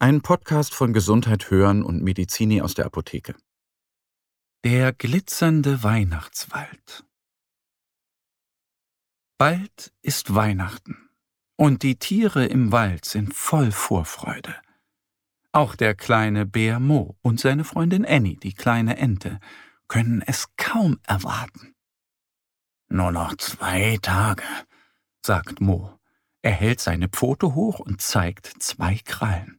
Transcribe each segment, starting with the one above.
Ein Podcast von Gesundheit hören und Medizini aus der Apotheke. Der glitzernde Weihnachtswald. Bald ist Weihnachten und die Tiere im Wald sind voll Vorfreude. Auch der kleine Bär Mo und seine Freundin Annie, die kleine Ente, können es kaum erwarten. Nur noch zwei Tage, sagt Mo. Er hält seine Pfote hoch und zeigt zwei Krallen.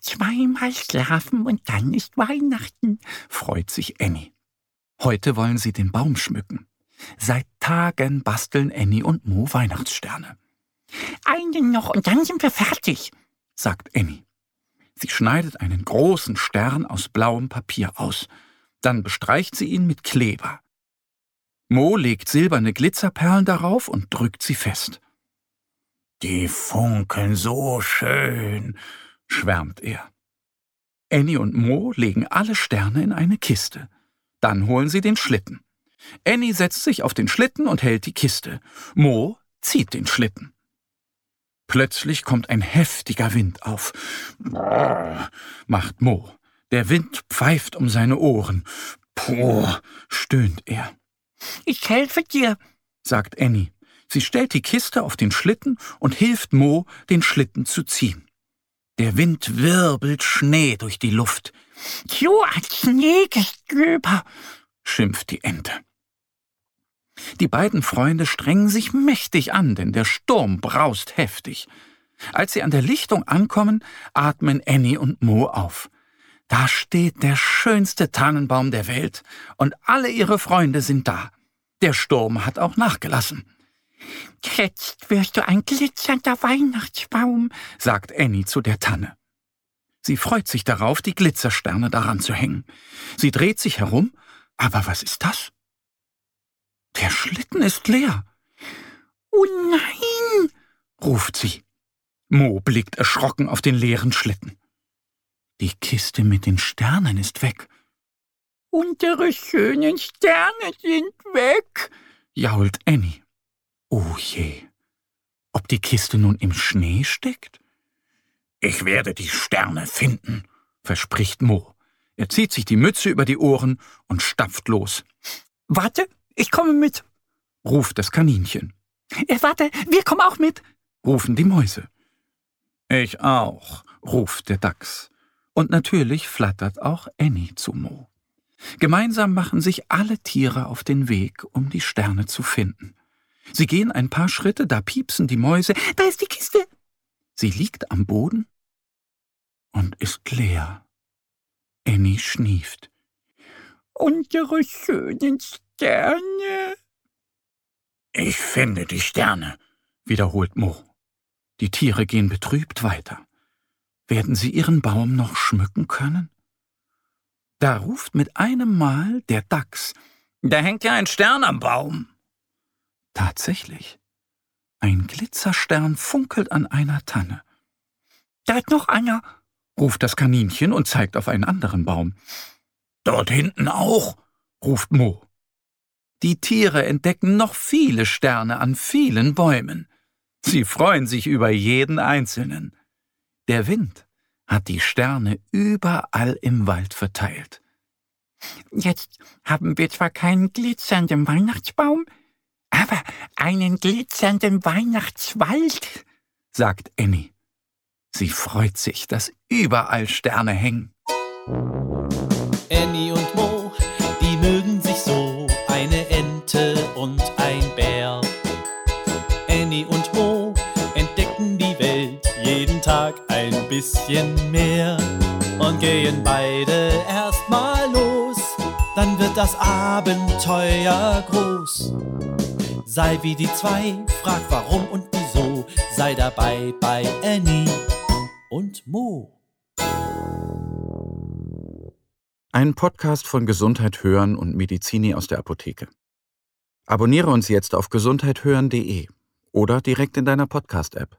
Zweimal schlafen und dann ist Weihnachten, freut sich Annie. Heute wollen sie den Baum schmücken. Seit Tagen basteln Annie und Mo Weihnachtssterne. Einen noch und dann sind wir fertig, sagt Annie. Sie schneidet einen großen Stern aus blauem Papier aus. Dann bestreicht sie ihn mit Kleber. Mo legt silberne Glitzerperlen darauf und drückt sie fest. Die funkeln so schön, schwärmt er. Annie und Mo legen alle Sterne in eine Kiste. Dann holen sie den Schlitten. Annie setzt sich auf den Schlitten und hält die Kiste. Mo zieht den Schlitten. Plötzlich kommt ein heftiger Wind auf. Brrr, macht Mo. Der Wind pfeift um seine Ohren. Puh, stöhnt er. Ich helfe dir, sagt Annie. Sie stellt die Kiste auf den Schlitten und hilft Mo, den Schlitten zu ziehen. Der Wind wirbelt Schnee durch die Luft. So ein Schneegestöber, schimpft die Ente. Die beiden Freunde strengen sich mächtig an, denn der Sturm braust heftig. Als sie an der Lichtung ankommen, atmen Annie und Mo auf. Da steht der schönste Tannenbaum der Welt, und alle ihre Freunde sind da. Der Sturm hat auch nachgelassen. Jetzt wirst du ein glitzernder Weihnachtsbaum, sagt Annie zu der Tanne. Sie freut sich darauf, die Glitzersterne daran zu hängen. Sie dreht sich herum, aber was ist das? Der Schlitten ist leer. Oh nein, ruft sie. Mo blickt erschrocken auf den leeren Schlitten. Die Kiste mit den Sternen ist weg. Unsere schönen Sterne sind weg, jault Annie. Oh je. Ob die Kiste nun im Schnee steckt? Ich werde die Sterne finden, verspricht Mo. Er zieht sich die Mütze über die Ohren und stapft los. Warte, ich komme mit, ruft das Kaninchen. Äh, warte, wir kommen auch mit, rufen die Mäuse. Ich auch, ruft der Dachs. Und natürlich flattert auch Annie zu Mo. Gemeinsam machen sich alle Tiere auf den Weg, um die Sterne zu finden. Sie gehen ein paar Schritte, da piepsen die Mäuse. Da ist die Kiste. Sie liegt am Boden und ist leer. Annie schnieft. Unsere schönen Sterne. Ich finde die Sterne, wiederholt Mo. Die Tiere gehen betrübt weiter. Werden sie ihren Baum noch schmücken können? Da ruft mit einem Mal der Dachs. Da hängt ja ein Stern am Baum. Tatsächlich. Ein Glitzerstern funkelt an einer Tanne. Da ist noch einer, ruft das Kaninchen und zeigt auf einen anderen Baum. Dort hinten auch, ruft Mo. Die Tiere entdecken noch viele Sterne an vielen Bäumen. Sie freuen sich über jeden einzelnen. Der Wind hat die Sterne überall im Wald verteilt. Jetzt haben wir zwar keinen glitzernden Weihnachtsbaum, aber einen glitzernden Weihnachtswald, sagt Annie. Sie freut sich, dass überall Sterne hängen. Annie und Mo, die mögen sich so, eine Ente und ein Bär. Annie und Mo entdecken die Welt jeden Tag ein bisschen mehr und gehen beide erstmal los, dann wird das Abenteuer groß. Sei wie die zwei, frag warum und wieso, sei dabei bei Annie und Mo. Ein Podcast von Gesundheit hören und Medizini aus der Apotheke. Abonniere uns jetzt auf gesundheithören.de oder direkt in deiner Podcast-App.